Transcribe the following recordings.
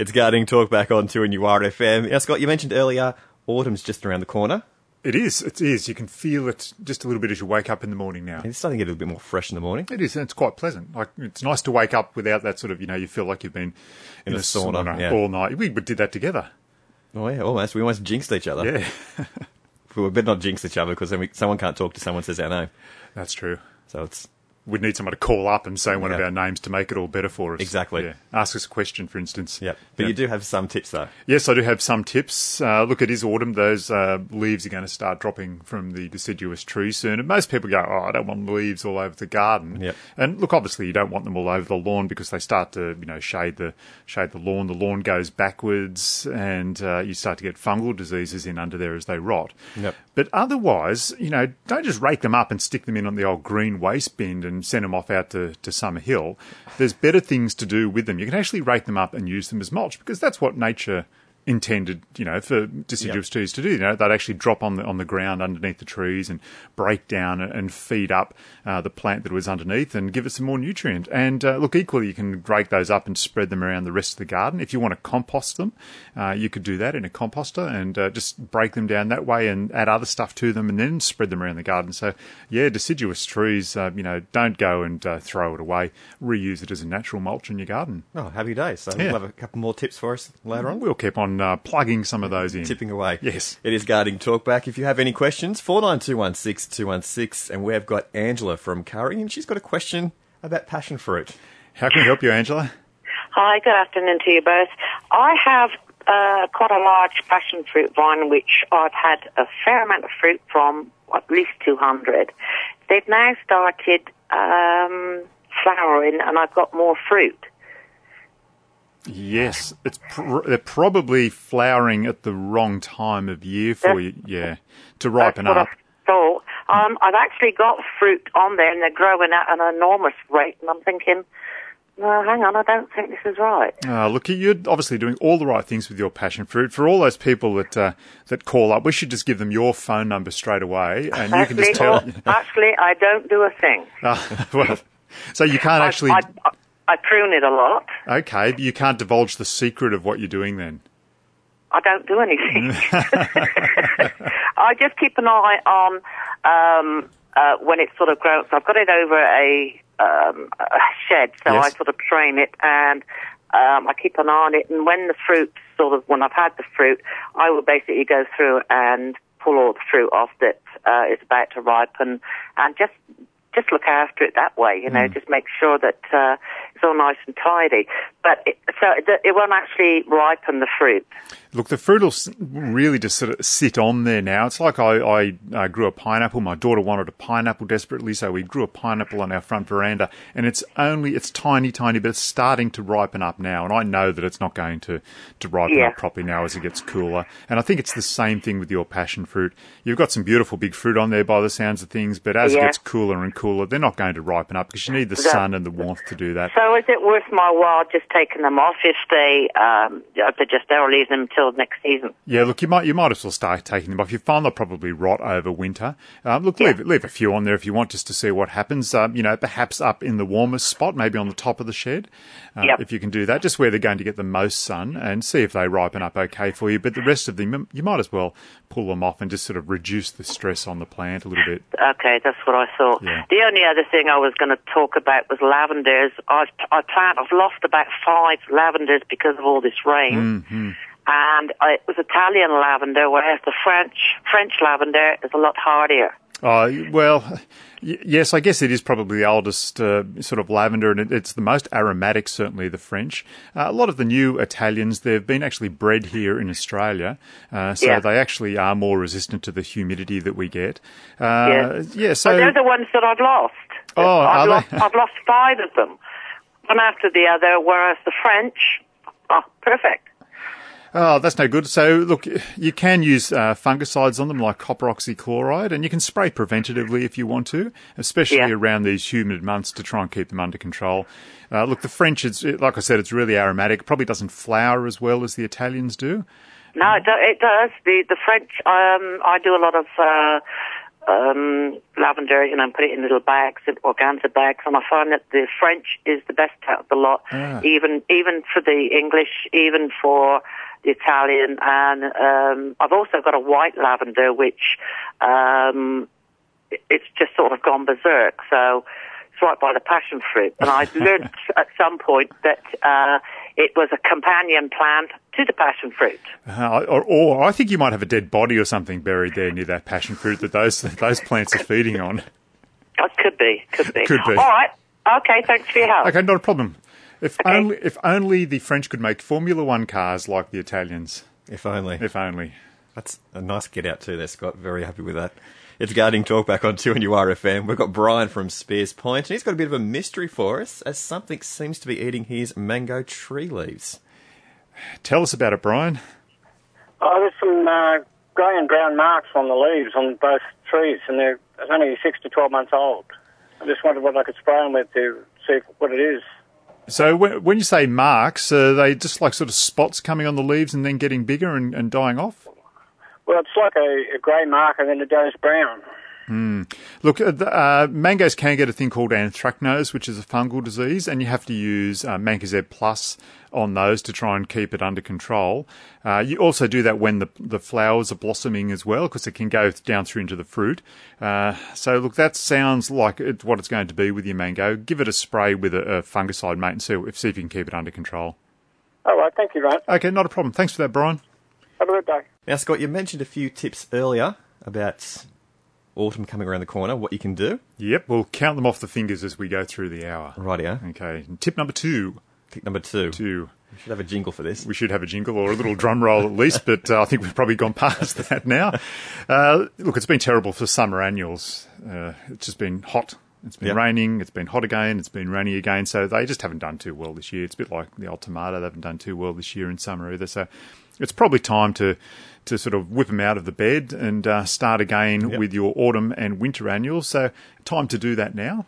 It's Gardening Talk back on to a new RFM. Now, Scott, you mentioned earlier autumn's just around the corner. It is. It is. You can feel it just a little bit as you wake up in the morning now. It's starting to get a little bit more fresh in the morning. It is, and it's quite pleasant. Like it's nice to wake up without that sort of, you know, you feel like you've been in, a a sauna, sauna, yeah. all night. We did that together. Oh, yeah, almost. We almost jinxed each other. Yeah, We better not jinx each other because then we, someone can't talk to someone says our name. that's true. So it's We'd need someone to call up and say one of our names to make it all better for us. Exactly. Yeah. Ask us a question, for instance. yeah. But Yeah. you do have some tips though. Yes, I do have some tips. Uh, look, it is autumn. Those uh, leaves are going to start dropping from the deciduous trees soon. And most people go, oh, I don't want leaves all over the garden. Yep. And look, obviously, you don't want them all over the lawn because they start to, you know, shade the shade the lawn. The lawn goes backwards, and uh, you start to get fungal diseases in under there as they rot. Yep. But otherwise, you know, don't just rake them up and stick them in on the old green waste bin and send them off out to, to Summerhill. There's better things to do with them. You can actually rake them up and use them as mulch because that's what nature intended, you know, for deciduous Yep. trees to do. You know, they'd actually drop on the on the ground underneath the trees and break down and feed up uh, the plant that was underneath and give it some more nutrient. And uh, look, equally, you can rake those up and spread them around the rest of the garden. If you want to compost them, uh, you could do that in a composter and uh, just break them down that way and add other stuff to them and then spread them around the garden. So, yeah, deciduous trees, uh, you know, don't go and uh, throw it away. Reuse it as a natural mulch in your garden. Oh, happy days. So Yeah. we'll have a couple more tips for us later on. We'll keep on uh, plugging some of those in. Tipping away. Yes. It is Gardening Talk back. If you have any questions, 49216216 216, and we've got Angela from Kurri, and she's got a question about passion fruit. How can we help you, Angela? Hi, good afternoon to you both. I have uh, quite a large passion fruit vine, which I've had a fair amount of fruit from, at least 200. They've now started um, flowering, and I've got more fruit. Yes, it's pr- they're probably flowering at the wrong time of year for That's- you. Yeah, to ripen up. Thought. Um, I've actually got fruit on there, and they're growing at an enormous rate, and I'm thinking, no, hang on, I don't think this is right. Uh, look, you're obviously doing all the right things with your passion fruit. For all those people that uh, that call up, we should just give them your phone number straight away, and you can Actually, just tell. oh, actually, I don't do a thing. Uh, well, so you can't I- actually. I, I, I prune it a lot. Okay, but you can't divulge the secret of what you're doing then. I don't do anything. I just keep an eye on um, uh, when it's sort of grown. So I've got it over a, um, a shed, so Yes. I sort of train it and um, I keep an eye on it. And when the fruit sort of, when I've had the fruit, I will basically go through and pull all the fruit off that uh, is about to ripen and just just look after it that way, you know, just make sure that uh, it's all nice and tidy. But it, so it, it won't actually ripen the fruit. Look, the fruit will really just sort of sit on there now. It's like I, I uh, grew a pineapple. My daughter wanted a pineapple desperately, so we grew a pineapple on our front veranda. And it's only, it's tiny, tiny, but it's starting to ripen up now. And I know that it's not going to, to ripen Yeah. up properly now as it gets cooler. And I think it's the same thing with your passion fruit. You've got some beautiful big fruit on there by the sounds of things, but as it gets cooler and cooler, they're not going to ripen up because you need the Yeah. sun and the warmth to do that. So is it worth my while just taking them off if they um, if they're just or leave them until next season? Yeah, look, you might you might as well start taking them off. You find they'll probably rot over winter. Um, look, leave leave a few on there if you want, just to see what happens. Um, you know, perhaps up in the warmest spot, maybe on the top of the shed, uh, Yep. if you can do that, just where they're going to get the most sun, and see if they ripen up okay for you. But the rest of them, you might as well pull them off and just sort of reduce the stress on the plant a little bit. Okay, that's what I thought. Yeah. The only other thing I was going to talk about was lavenders. I've I plant I've lost about five lavenders because of all this rain. Mm-hmm. And I, it was Italian lavender, whereas the French French lavender is a lot hardier. Uh, well, yes, I guess it is probably the oldest uh, sort of lavender, and it, it's the most aromatic, certainly the French. Uh, a lot of the new Italians, they've been actually bred here in Australia, uh, so Yeah. they actually are more resistant to the humidity that we get. Uh, Yeah. yeah, so they're the ones that I've lost. Oh, I've lost, I've lost five of them, one after the other. Whereas the French, oh, perfect. Oh, that's no good. So, look, you can use uh, fungicides on them like copper oxychloride, and you can spray preventatively if you want to, especially Yeah. around these humid months to try and keep them under control. Uh, look, the French, it's, like I said, it's really aromatic. Probably doesn't flower as well as the Italians do. No, it, do, it does. The the French. Um, I do a lot of uh, um, lavender, you know, and put it in little bags, organza bags, and I find that the French is the best out of the lot, Ah. even even for the English, even for the Italian, and um, I've also got a white lavender, which um, it's just sort of gone berserk. So it's right by the passion fruit, and I learned at some point that uh, it was a companion plant to the passion fruit. Uh, or, or I think you might have a dead body or something buried there near that passion fruit that those those plants are feeding on. It could be, could be. Could be. All right. Okay, thanks for your help. Okay, not a problem. If Okay. only if only the French could make Formula One cars like the Italians. If only. If only. That's a nice get out too there, Scott. Very happy with that. It's Gardening Talk back on 2NURFM. We've got Brian from Speers Point, and he's got a bit of a mystery for us, as something seems to be eating his mango tree leaves. Tell us about it, Brian. Oh, there's some uh, grey and brown marks on the leaves on both trees, and they're only six to twelve months old. I just wondered what I could spray them with to see what it is. So when, when you say marks, are they just like sort of spots coming on the leaves and then getting bigger and, and dying off? Well, it's like a, a grey mark, and then it goes brown. Look, uh, uh, mangoes can get a thing called anthracnose, which is a fungal disease, and you have to use uh, Mancozeb Plus on those to try and keep it under control. Uh, you also do that when the the flowers are blossoming as well, because it can go down through into the fruit. Uh, so, look, that sounds like it, what it's going to be with your mango. Give it a spray with a, a fungicide, mate, and see if, see if you can keep it under control. All right, thank you, Ryan. Okay, not a problem. Thanks for that, Brian. Have a good day. Now, Scott, you mentioned a few tips earlier about autumn coming around the corner, what you can do. Yep, we'll count them off the fingers as we go through the hour. Rightio. Okay, tip number two. Tip number two. Two. We should have a jingle for this. We should have a jingle or a little drum roll at least, but uh, I think we've probably gone past that now. Uh, look, it's been terrible for summer annuals. Uh, it's just been hot. It's been Yep. raining. It's been hot again. It's been rainy again. So they just haven't done too well this year. It's a bit like the old tomato. They haven't done too well this year in summer either. So it's probably time to to sort of whip them out of the bed and uh, start again Yep. with your autumn and winter annuals. So time to do that now.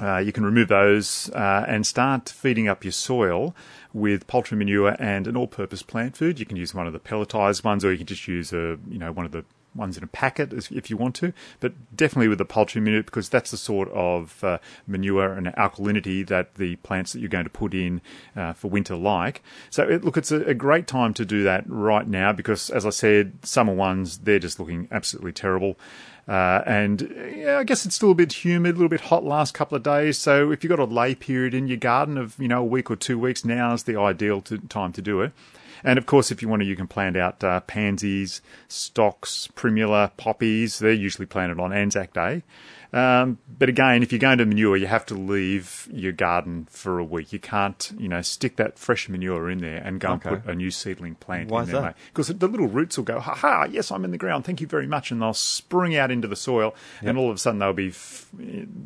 Uh, you can remove those uh, and start feeding up your soil with poultry manure and an all-purpose plant food. You can use one of the pelletized ones, or you can just use a you know one of the ones in a packet if you want to. But definitely with the poultry manure because that's the sort of uh, manure and alkalinity that the plants that you're going to put in uh, for winter like. So it, look, it's a, a great time to do that right now because, as I said, summer ones they're just looking absolutely terrible. Uh, and yeah, I guess it's still a bit humid, a little bit hot last couple of days. So if you've got a lay period in your garden of you know a week or two weeks, now is the ideal to, time to do it. And of course, if you want to, you can plant out uh, pansies, stocks, primula, poppies. They're usually planted on Anzac Day. Um, but again, if you're going to manure, you have to leave your garden for a week. You can't, you know, stick that fresh manure in there and go Okay. and put a new seedling plant Why in there. Because the little roots will go, ha ha, yes, I'm in the ground, thank you very much. And they'll spring out into the soil, and all of a sudden they'll be f-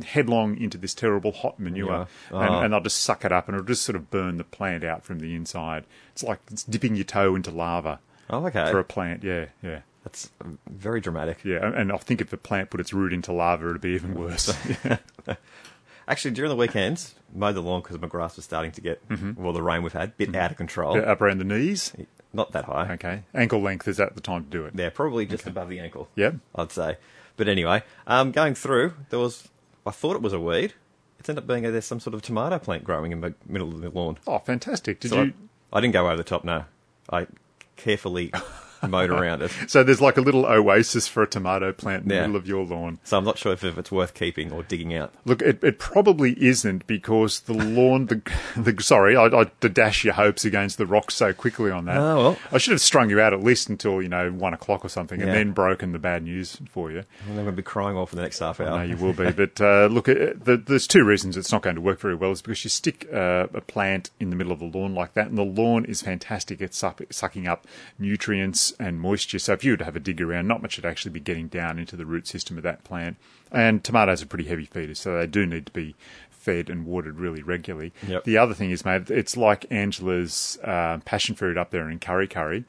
headlong into this terrible hot manure, Yeah. and, Oh. and they'll just suck it up, and it'll just sort of burn the plant out from the inside. It's like it's dipping your toe into lava Oh, okay. for a plant, yeah, yeah. That's um, very dramatic. Yeah, and- I think if the plant put its root into lava, it'd be even worse. Actually, during the weekends, mowed the lawn because my grass was starting to get, well, the rain we've had, bit out of control. Yeah, up around the knees. Not that high. Okay, ankle length is that the time to do it? Yeah, probably just above the ankle. Yep. I'd say. But anyway, um, going through, there was, I thought it was a weed. It's ended up being a, there's some sort of tomato plant growing in the middle of the lawn. Oh, fantastic! Did So you? I, I didn't go over the top, no. I carefully mowed around it. So there's like a little oasis for a tomato plant in the middle of your lawn. So I'm not sure if, if it's worth keeping or digging out. Look, it, it probably isn't because the lawn. The, the sorry, I, I to dash your hopes against the rocks so quickly on that. Oh, well. I should have strung you out at least until you know one o'clock or something, and Yeah. then broken the bad news for you. I'm going to be crying all for the next half hour. No, you will be. But uh, look, uh, the, there's two reasons it's not going to work very well. Is because you stick uh, a plant in the middle of the lawn like that, and the lawn is fantastic at suck, sucking up nutrients and moisture. So if you were to have a dig around, not much would actually be getting down into the root system of that plant. And tomatoes are pretty heavy feeders, so they do need to be fed and watered really regularly. Yep. The other thing is, mate, it's like Angela's uh, passion fruit up there in Kurri Kurri.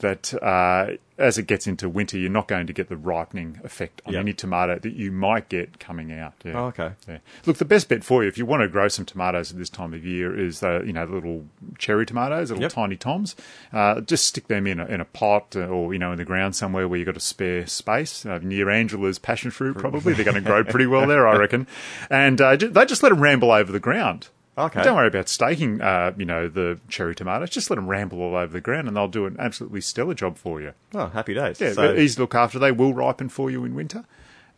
That uh, as it gets into winter, you're not going to get the ripening effect on Yep. any tomato that you might get coming out. Yeah. Oh, okay. Yeah. Look, the best bet for you if you want to grow some tomatoes at this time of year is the you know the little cherry tomatoes, little Yep. tiny toms. Uh, just stick them in a, in a pot uh, or you know in the ground somewhere where you've got a spare space uh, near Angela's passion fruit. Probably they're going to grow pretty well there, I reckon. And uh, they just let them ramble over the ground. Okay. Don't worry about staking, uh, you know, the cherry tomatoes. Just let them ramble all over the ground, and they'll do an absolutely stellar job for you. Oh, happy days. Yeah, So- easy to look after. They will ripen for you in winter,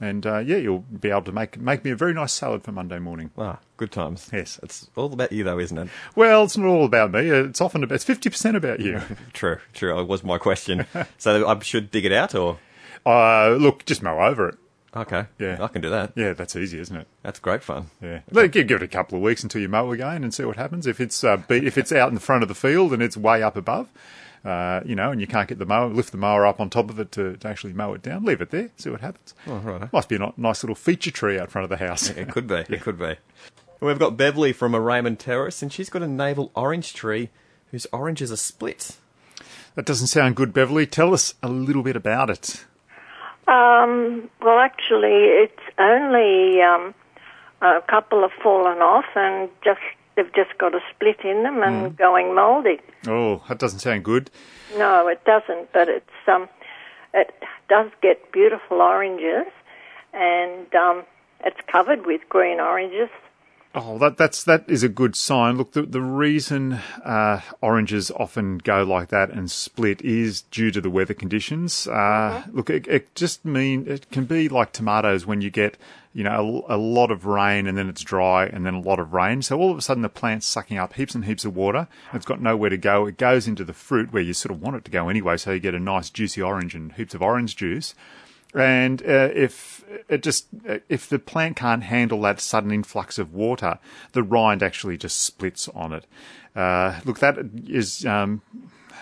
and uh, yeah, you'll be able to make make me a very nice salad for Monday morning. Ah, good times. Yes. It's all about you, though, isn't it? Well, it's not all about me. It's often about, it's fifty percent about you. True, true. It was my question. so I should dig it out, or uh, look, just mow over it. Okay, Yeah. I can do that. Yeah, that's easy, isn't it? That's great fun. Yeah, Let- give, give it a couple of weeks until you mow again and see what happens. If it's uh, be, if it's out in the front of the field and it's way up above, uh, you know, and you can't get the mower, lift the mower up on top of it to, to actually mow it down. Leave it there, see what happens. Oh, right. Must be a nice little feature tree out front of the house. It could be. It could be. We've got Beverly from a Raymond Terrace, and she's got a navel orange tree whose oranges are split. That doesn't sound good, Beverly. Tell us a little bit about it. Um, well, actually, it's only um, a couple have fallen off, and just they've just got a split in them and going mouldy. Oh, that doesn't sound good. No, it doesn't, but it's um, it does get beautiful oranges, and um, it's covered with green oranges. Oh, that that's that is a good sign. Look, the the reason uh, oranges often go like that and split is due to the weather conditions. Uh, Look, it, it just mean it can be like tomatoes when you get you know a, a lot of rain and then it's dry and then a lot of rain. So all of a sudden the plant's sucking up heaps and heaps of water. And it's got nowhere to go. It goes into the fruit where you sort of want it to go anyway. So you get a nice juicy orange and heaps of orange juice. And uh, if it just if the plant can't handle that sudden influx of water, the rind actually just splits on it. Uh, look, that is um,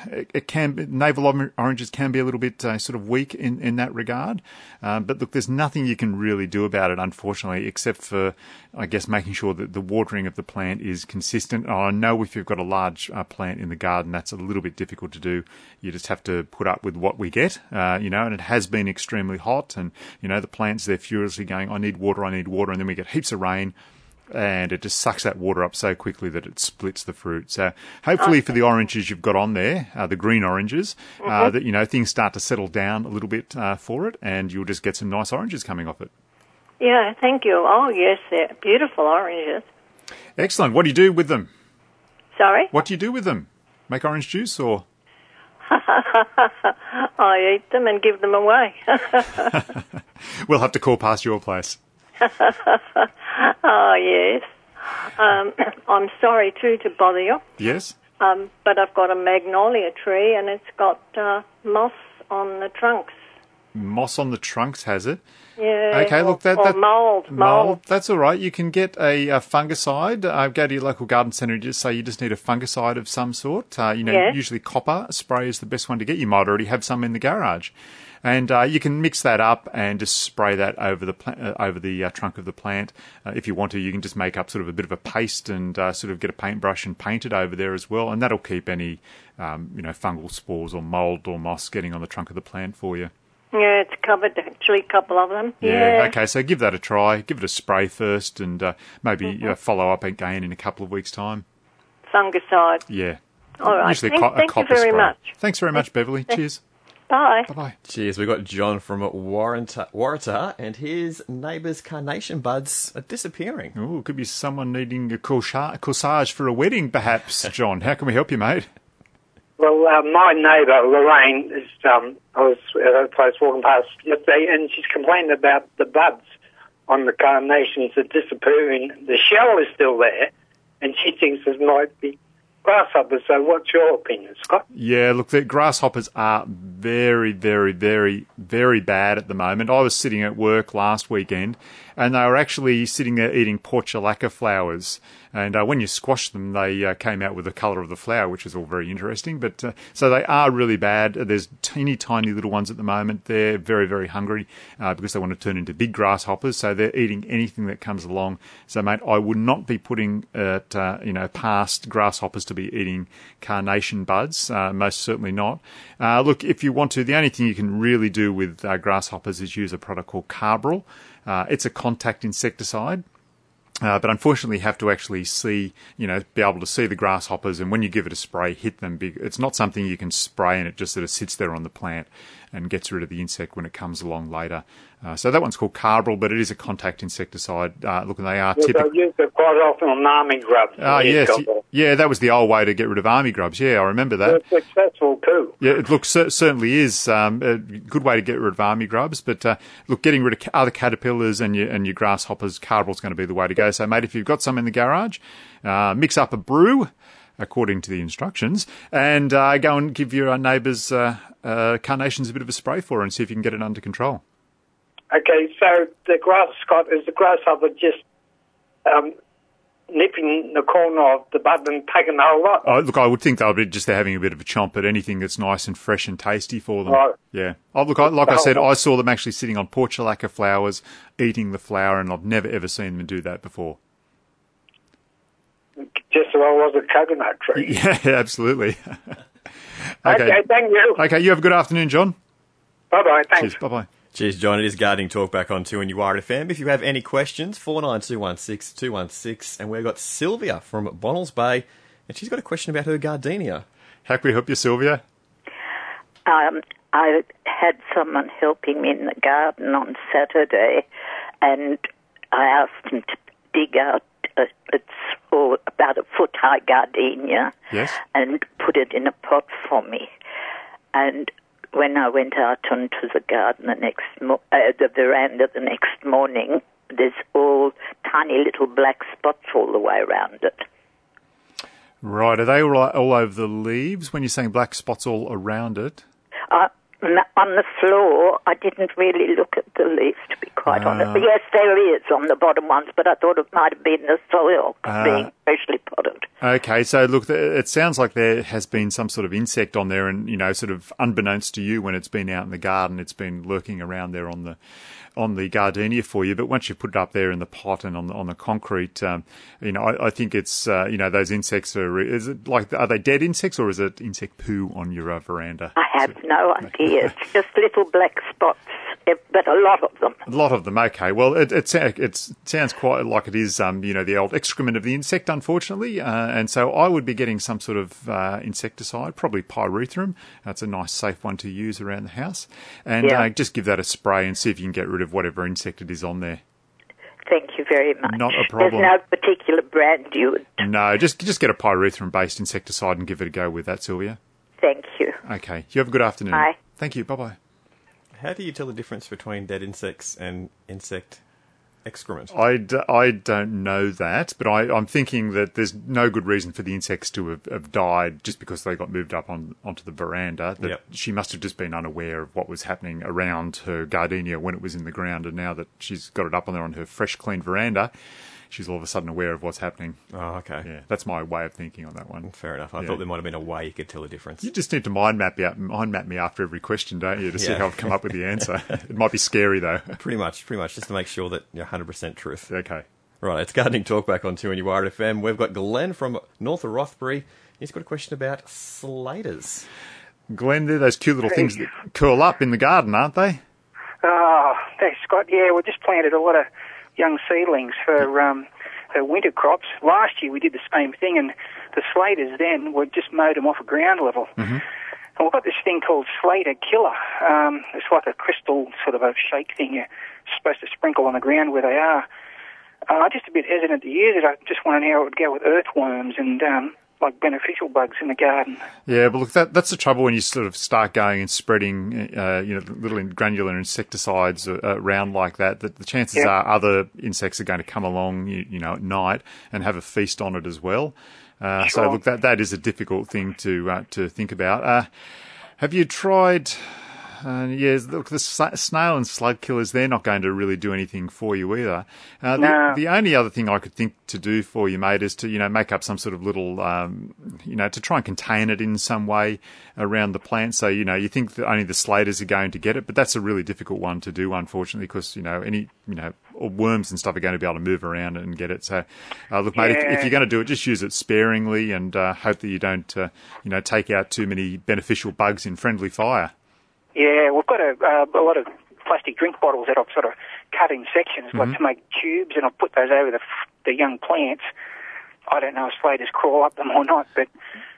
it, it can navel oranges can be a little bit uh, sort of weak in, in that regard. Um, but look, there's nothing you can really do about it, unfortunately, except for I guess making sure that the watering of the plant is consistent. And I know if you've got a large uh, plant in the garden, that's a little bit difficult to do. You just have to put up with what we get, uh, you know. And it has been extremely hot, and you know the plants they're furiously going, "I need water, I need water," and then we get heaps of rain and it just sucks that water up so quickly that it splits the fruit. So hopefully for the oranges you've got on there, uh, the green oranges, uh, that you know things start to settle down a little bit uh, for it, and you'll just get some nice oranges coming off it. Yeah, thank you. Oh, yes, they're beautiful oranges. Excellent. What do you do with them? Sorry, What do you do with them? Make orange juice or? I eat them and give them away. We'll have to call past your place. Oh, yes. Um, I'm sorry too to bother you, Yes. um, but I've got a magnolia tree and it's got uh, moss on the trunks. Moss on the trunks has it. Yeah. Okay, or, look, that, that mold, mold. That's all right. You can get a, a fungicide. Uh, go to your local garden centre and just say you just need a fungicide of some sort. Uh, you know, Yeah. usually copper spray is the best one to get. You might already have some in the garage, and uh, you can mix that up and just spray that over the pla- uh, over the uh, trunk of the plant. Uh, if you want to, you can just make up sort of a bit of a paste and uh, sort of get a paintbrush and paint it over there as well, and that'll keep any um, you know fungal spores or mold or moss getting on the trunk of the plant for you. Yeah, it's covered actually, a couple of them. Yeah. Yeah. Okay. So give that a try. Give it a spray first, and uh, maybe Mm-hmm. uh, follow up again in a couple of weeks' time. Fungicide. Yeah. All right. Usually Thank- co- a thank you very spray. much. Thanks very much, Beverly. Cheers. Bye. Bye bye. Cheers. We've got John from Waratah, Waratah and his neighbour's carnation buds are disappearing. Oh, it could be someone needing a corsage, corsage for a wedding, perhaps. John, how can we help you, mate? Well, uh, my neighbour Lorraine is. Um, I was at her place walking past yesterday, and she's complaining about the buds on the carnations are disappearing. The shell is still there, and she thinks it might be grasshoppers. So, what's your opinion, Scott? Yeah, look, the grasshoppers are very, very, very, very bad at the moment. I was sitting at work last weekend, and they were actually sitting there eating portulaca flowers. And uh, when you squash them, they uh, came out with the colour of the flower, which is all very interesting. But uh, so they are really bad. There's teeny tiny little ones at the moment. They're very very hungry uh, because they want to turn into big grasshoppers. So they're eating anything that comes along. So mate, I would not be putting it uh, you know past grasshoppers to be eating carnation buds. Uh, most certainly not. Look, if you want to, the only thing you can really do with uh, grasshoppers is use a product called Carbaryl. Uh, it's a contact insecticide. Uh, but unfortunately, you have to actually see, you know, be able to see the grasshoppers, and when you give it a spray, hit them. It's not something you can spray and it just sort of sits there on the plant and gets rid of the insect when it comes along later. Uh, so that one's called Carbaryl, but it is a contact insecticide. Uh, look, they are Yes, typical. I use it quite often on army grubs. Ah, Yes, yes, yeah, that was the old way to get rid of army grubs. Yeah, I remember that. They're successful too. Yeah, it looks cer- certainly is um, a good way to get rid of army grubs. But uh, look, getting rid of other caterpillars and your and your grasshoppers, Carbaryl's going to be the way to go. So, mate, if you've got some in the garage, uh, mix up a brew according to the instructions, and uh, go and give your uh, neighbours uh, uh, carnations a bit of a spray for, and see if you can get it under control. Okay, so the grass, Scott, is the grasshopper just um, nipping the corner of the bud and taking the whole lot? Oh, look, I would think they'll be just having a bit of a chomp at anything that's nice and fresh and tasty for them. Right. Yeah. Oh, look, I, like I said, I saw them actually sitting on portulaca flowers, eating the flower, and I've never ever seen them do that before. Just so I was a coconut tree. Yeah, absolutely. okay. thank you. Okay, you have a good afternoon, John. Bye bye. Thanks. Cheers. Bye bye. Cheers, John. It is Gardening Talk back on 2 and you are at FM. If you have any questions, 49216 216. And we've got Sylvia from Bonnells Bay, and she's got a question about her gardenia. How can we help you, Sylvia? Um, I had someone helping me in the garden on Saturday, and I asked him to dig out a, it's all about a foot high gardenia Yes. and put it in a pot for me. And when I went out onto the garden the next mo- uh, the veranda the next morning, there's all tiny little black spots all the way around it. Right. Are they all, all over the leaves when you're saying black spots all around it? Uh, on the floor, I didn't really look at the leaves, to be quite Ah. honest. But yes, there is on the bottom ones, but I thought it might have been the soil Ah. being potted. Okay, so look, it sounds like there has been some sort of insect on there, and you know, sort of unbeknownst to you, when it's been out in the garden, it's been lurking around there on the on the gardenia for you. But once you put it up there in the pot and on the on the concrete, um, you know, I, I think it's uh, you know those insects are. Is it like are they dead insects or is it insect poo on your uh, veranda? I have no idea. It's just little black spots, but a lot of them. A lot of them. Okay. Well, it it, it sounds quite like it is, um, you know, the old excrement of the insect, unfortunately. Uh, and so I would be getting some sort of uh, insecticide, probably pyrethrum. That's a nice, safe one to use around the house. And Yeah. uh, just give that a spray and see if you can get rid of whatever insect it is on there. Thank you very much. Not a problem. There's no particular brand you would. No, just just get a pyrethrum-based insecticide and give it a go with that, Sylvia. Thank you. Okay. You have a good afternoon. Bye. Thank you. Bye bye. How do you tell the difference between dead insects and insect excrement? I, d- I don't know that, but I, I'm thinking that there's no good reason for the insects to have, have died just because they got moved up on onto the veranda. That Yep. she must have just been unaware of what was happening around her gardenia when it was in the ground, and now that she's got it up on there on her fresh, clean veranda, she's all of a sudden aware of what's happening. Oh, okay. Yeah, that's my way of thinking on that one. Fair enough. I Yeah. thought there might have been a way you could tell the difference. You just need to mind map out, mind map me after every question, don't you, to see how I've come up with the answer. it might be scary though. Pretty much, pretty much, just to make sure that you're 100% truth. okay. Right, it's Gardening Talk back on 2NURFM. We've got Glenn from North of Rothbury. He's got a question about slaters. Glenn, they're those cute little things that curl up in the garden, aren't they? Oh, thanks, Scott. Yeah, we just planted a lot of young seedlings for um, for winter crops. Last year we did the same thing, and the slaters then we just mowed them off a ground level. Mm-hmm. And we've got this thing called Slater Killer. Um, it's like a crystal sort of a shake thing you're supposed to sprinkle on the ground where they are. Uh, I'm just a bit hesitant to use it. I just wondering how it would go with earthworms and um, like beneficial bugs in the garden. Yeah, but look, that, that's the trouble when you sort of start going and spreading, uh, you know, little granular insecticides uh, around like that. That the chances Yeah. are other insects are going to come along, you, you know, at night and have a feast on it as well. Uh, So look, that that is a difficult thing to uh, to think about. Uh, have you tried? And yeah, look, the snail and slug killers, they're not going to really do anything for you either. Uh, No. the, the only other thing I could think to do for you, mate, is to, you know, make up some sort of little, um, you know, to try and contain it in some way around the plant. So, you know, you think that only the slaters are going to get it, but that's a really difficult one to do, unfortunately, because, you know, any, you know, or worms and stuff are going to be able to move around and get it. So, uh, look, mate, if, if you're going to do it, just use it sparingly and uh, hope that you don't, uh, you know, take out too many beneficial bugs in friendly fire. Yeah, we've got a, uh, a lot of plastic drink bottles that I've sort of cut in sections, Mm-hmm. like to make tubes, and I've put those over the, the young plants. I don't know if slaters crawl up them or not, but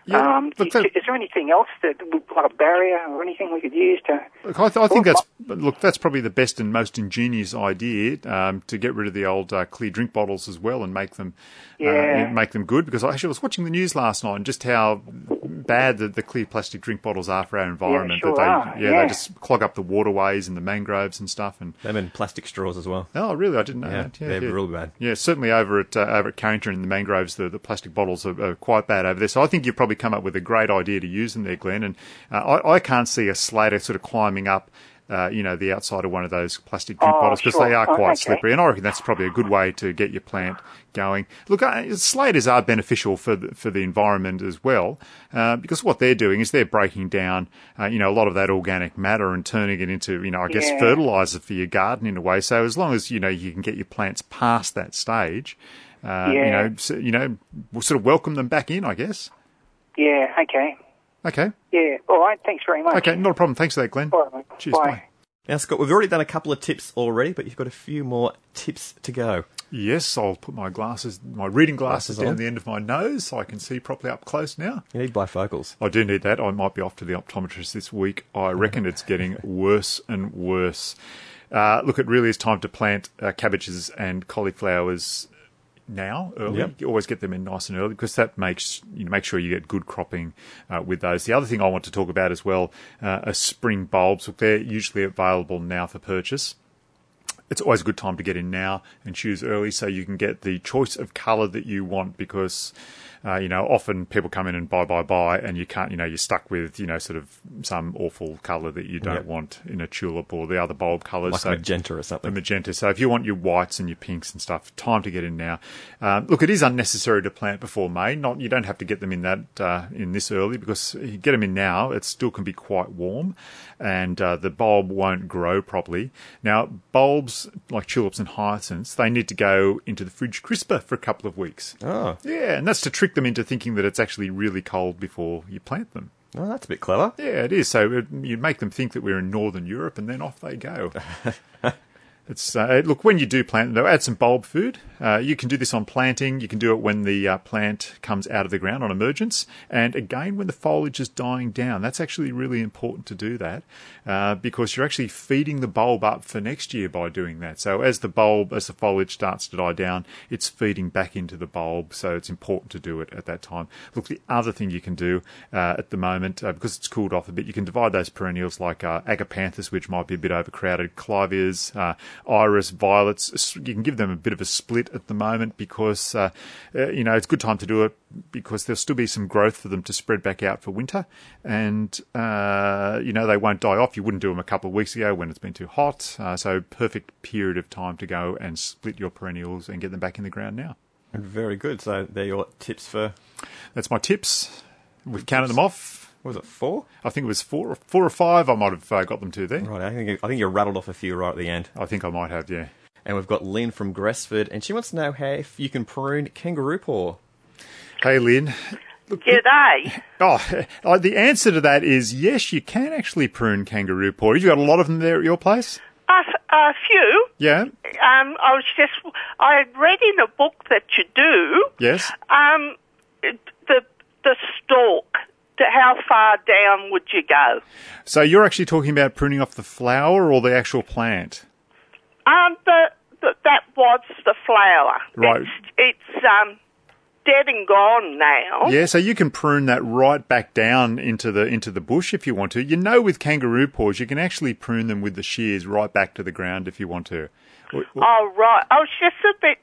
Yeah, um, look, is, that- is there anything else that, would like a barrier or anything we could use to? Look, I, th- I think that's look. That's probably the best and most ingenious idea um, to get rid of the old uh, clear drink bottles as well and make them Yeah. uh, make them good. Because I actually was watching the news last night and just how bad the, the clear plastic drink bottles are for our environment. sure that they are, yeah, yeah. they just clog up the waterways and the mangroves and stuff. And Them and plastic straws as well. oh, really? I didn't know Yeah, that. they're real bad. Yeah, certainly over at uh, over at Carrington in the mangroves, the, the plastic bottles are, are quite bad over there. So I think you've probably come up with a great idea to use them there, Glenn. And uh, I, I can't see a slater sort of climbing up. Uh, you know, the outside of one of those plastic drink Oh, bottles because sure. they are Oh, quite okay. slippery, and I reckon that's probably a good way to get your plant going. Look, uh, slaters are beneficial for the, for the environment as well uh, because what they're doing is they're breaking down, uh, you know, a lot of that organic matter and turning it into, you know, I guess Yeah. fertilizer for your garden in a way. So as long as you know you can get your plants past that stage, uh, you know, so, you know, we'll sort of welcome them back in, I guess. Yeah, okay. Okay, Yeah, all right. Thanks very much. okay, not a problem. Thanks for that, Glenn. All right, mate. Cheers, Bye. bye. Now, Scott, we've already done a couple of tips already, but you've got a few more tips to go. Yes, I'll put my glasses, my reading glasses, Glasses down on. the end of my nose so I can see properly up close now. You need bifocals. I do need that. I might be off to the optometrist this week. I reckon it's getting worse and worse. Uh, look, it really is time to plant uh, cabbages and cauliflowers now early. Yep. You always get them in nice and early because that makes you know, make sure you get good cropping uh, with those. The other thing I want to talk about as well uh, are spring bulbs. Look, they're usually available now for purchase it's always a good time to get in now and choose early so you can get the choice of colour that you want because uh, you know often people come in and buy buy buy and you can't you know you're stuck with you know sort of some awful colour that you don't Yep. want in a tulip or the other bulb colours Like so magenta or the something. magenta. So if you want your whites and your pinks and stuff, time to get in now. Um, look, it is unnecessary to plant before May. Not you don't have to get them in that uh, in this early because you get them in now, it still can be quite warm, and uh, the bulb won't grow properly. Now bulbs like tulips and hyacinths, they need to go into the fridge crisper for a couple of weeks. Oh, Yeah, and that's to trick them into thinking that it's actually really cold before you plant them. oh, that's a bit clever. Yeah, it is. So uh, it, you make them think that we're in Northern Europe, and then off they go. It's uh, look when you do plant though, add some bulb food. Uh, you can do this on planting. You can do it when the uh, plant comes out of the ground on emergence, and again when the foliage is dying down. That's actually really important to do that uh, because you're actually feeding the bulb up for next year by doing that. So as the bulb, as the foliage starts to die down, it's feeding back into the bulb. So it's important to do it at that time. Look, the other thing you can do uh, at the moment uh, because it's cooled off a bit, you can divide those perennials like uh, agapanthus, which might be a bit overcrowded, clivias, uh, iris, violets. You can give them a bit of a split at the moment because uh, uh, you know it's a good time to do it because there'll still be some growth for them to spread back out for winter, and uh, you know they won't die off. You wouldn't do them a couple of weeks ago when it's been too hot. Uh, so perfect period of time to go and split your perennials and get them back in the ground now. Very good. So they're your tips for, That's my tips. We've counted them off. What was it, four? I think it was four, four or five. I might have uh, got them to there. Right, I think, I think you rattled off a few right at the end. I think I might have. Yeah. And we've got Lynn from Gresford, and she wants to know how if you can prune kangaroo paw. Hey, Lynn. G'day. Oh, uh, the answer to that is yes. You can actually prune kangaroo paw. Have you got a lot of them there at your place? A, a few. Yeah. Um, I was just, I had read in a book that you do, Yes. um, the, the stalk, to how far down would you go? So you're actually talking about pruning off the flower or the actual plant? Um, the, the, that was the flower. Right. It's, it's, um, dead and gone now. Yeah, so you can prune that right back down into the into the bush if you want to. You know, with kangaroo paws, you can actually prune them with the shears right back to the ground if you want to. Or- or- Oh, right. I was just a bit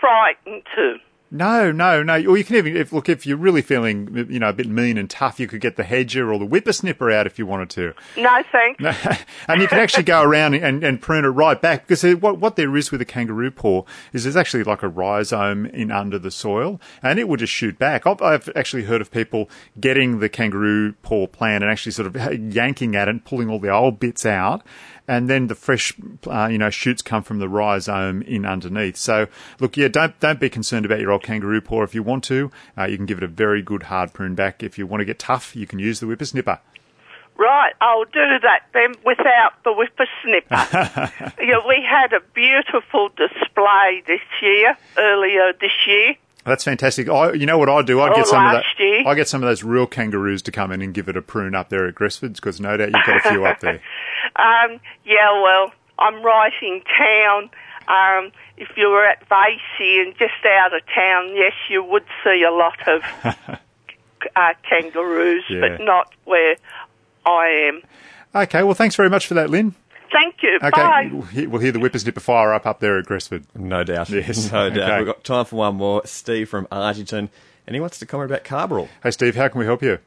frightened too. No, no, no. Or you can even, if, look, if you're really feeling, you know, a bit mean and tough, you could get the hedger or the whippersnipper out if you wanted to. No, thanks. and you can actually go around and, and prune it right back because what, what there is with a kangaroo paw is there's actually like a rhizome in under the soil and it will just shoot back. I've, I've actually heard of people getting the kangaroo paw plant and actually sort of yanking at it and pulling all the old bits out and then the fresh, uh, you know, shoots come from the rhizome in underneath. So, look, yeah, don't don't be concerned about your old kangaroo paw. If you want to, uh, you can give it a very good hard prune back. If you want to get tough, you can use the whippersnipper. Right, I'll do that then without the whippersnipper. yeah, we had a beautiful display this year, earlier this year. That's fantastic. I, you know what I do? I Oh, get some of that. year. I get some of those real kangaroos to come in and give it a prune up there at Gresford's because no doubt you've got a few up there. Um, yeah, well, I'm right in town. Um, if you were at Vacy and just out of town, yes, you would see a lot of uh, kangaroos, Yeah. but not where I am. Okay, well, thanks very much for that, Lynn. Thank you. Okay, Bye. we'll hear, we'll hear the whippersnipper fire up up there at Gresford. No doubt. Yes. No doubt. Okay. We've got time for one more. Steve from Argenton, and he wants to comment about Carbaryl. Hey, Steve, how can we help you?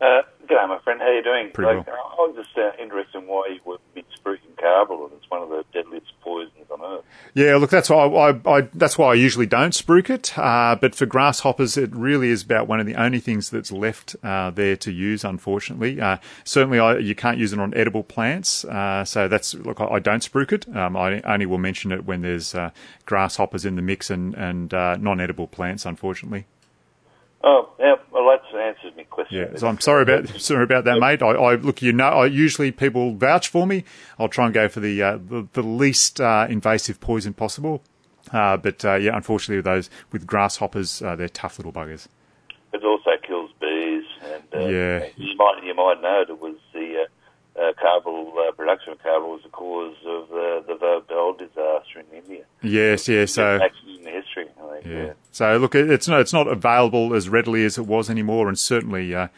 Uh, g'day, my friend. How are you doing? Pretty Like, I was just uh, interested in why you were mid-spruiking carbaryl. It's one of the deadliest poisons on earth. Yeah, look, that's why I, I, I that's why I usually don't spruik it. Uh, but for grasshoppers, it really is about one of the only things that's left uh, there to use. Unfortunately, uh, certainly I, you can't use it on edible plants. Uh, so that's look, I, I don't spruik it. Um, I only will mention it when there's uh, grasshoppers in the mix and and uh, non-edible plants. Unfortunately. Oh, yeah, well, that answers my question. Yeah, so I'm sorry about sorry about that, mate. I, I look, you know, I usually people vouch for me. I'll try and go for the uh, the, the least uh, invasive poison possible. Uh, but uh, yeah, unfortunately, with those with grasshoppers, uh, they're tough little buggers. It also kills bees, and uh, Yeah. you might you might know it was the uh, uh, uh, production of carbaryl was the cause of uh, the Bhopal disaster in India. Yes, yes. So Actually, in history, I think. yeah. So look, it's not it's not available as readily as it was anymore, and certainly. Uh,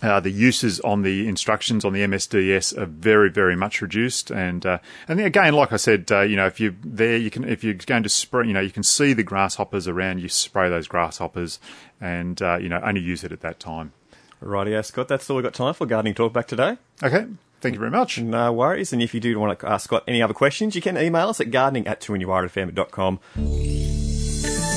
uh, the uses on the instructions on the MSDS are very, very much reduced, and uh, and again, like I said, uh, you know, if you're there, you can if you're going to spray, you know, you can see the grasshoppers around, you spray those grasshoppers, and uh, you know, only use it at that time. Rightio, Scott. That's all we've got time for gardening talk back today. Okay, thank you very much. No worries. And if you do want to ask Scott any other questions, you can email us at gardening at 2NURFM.com.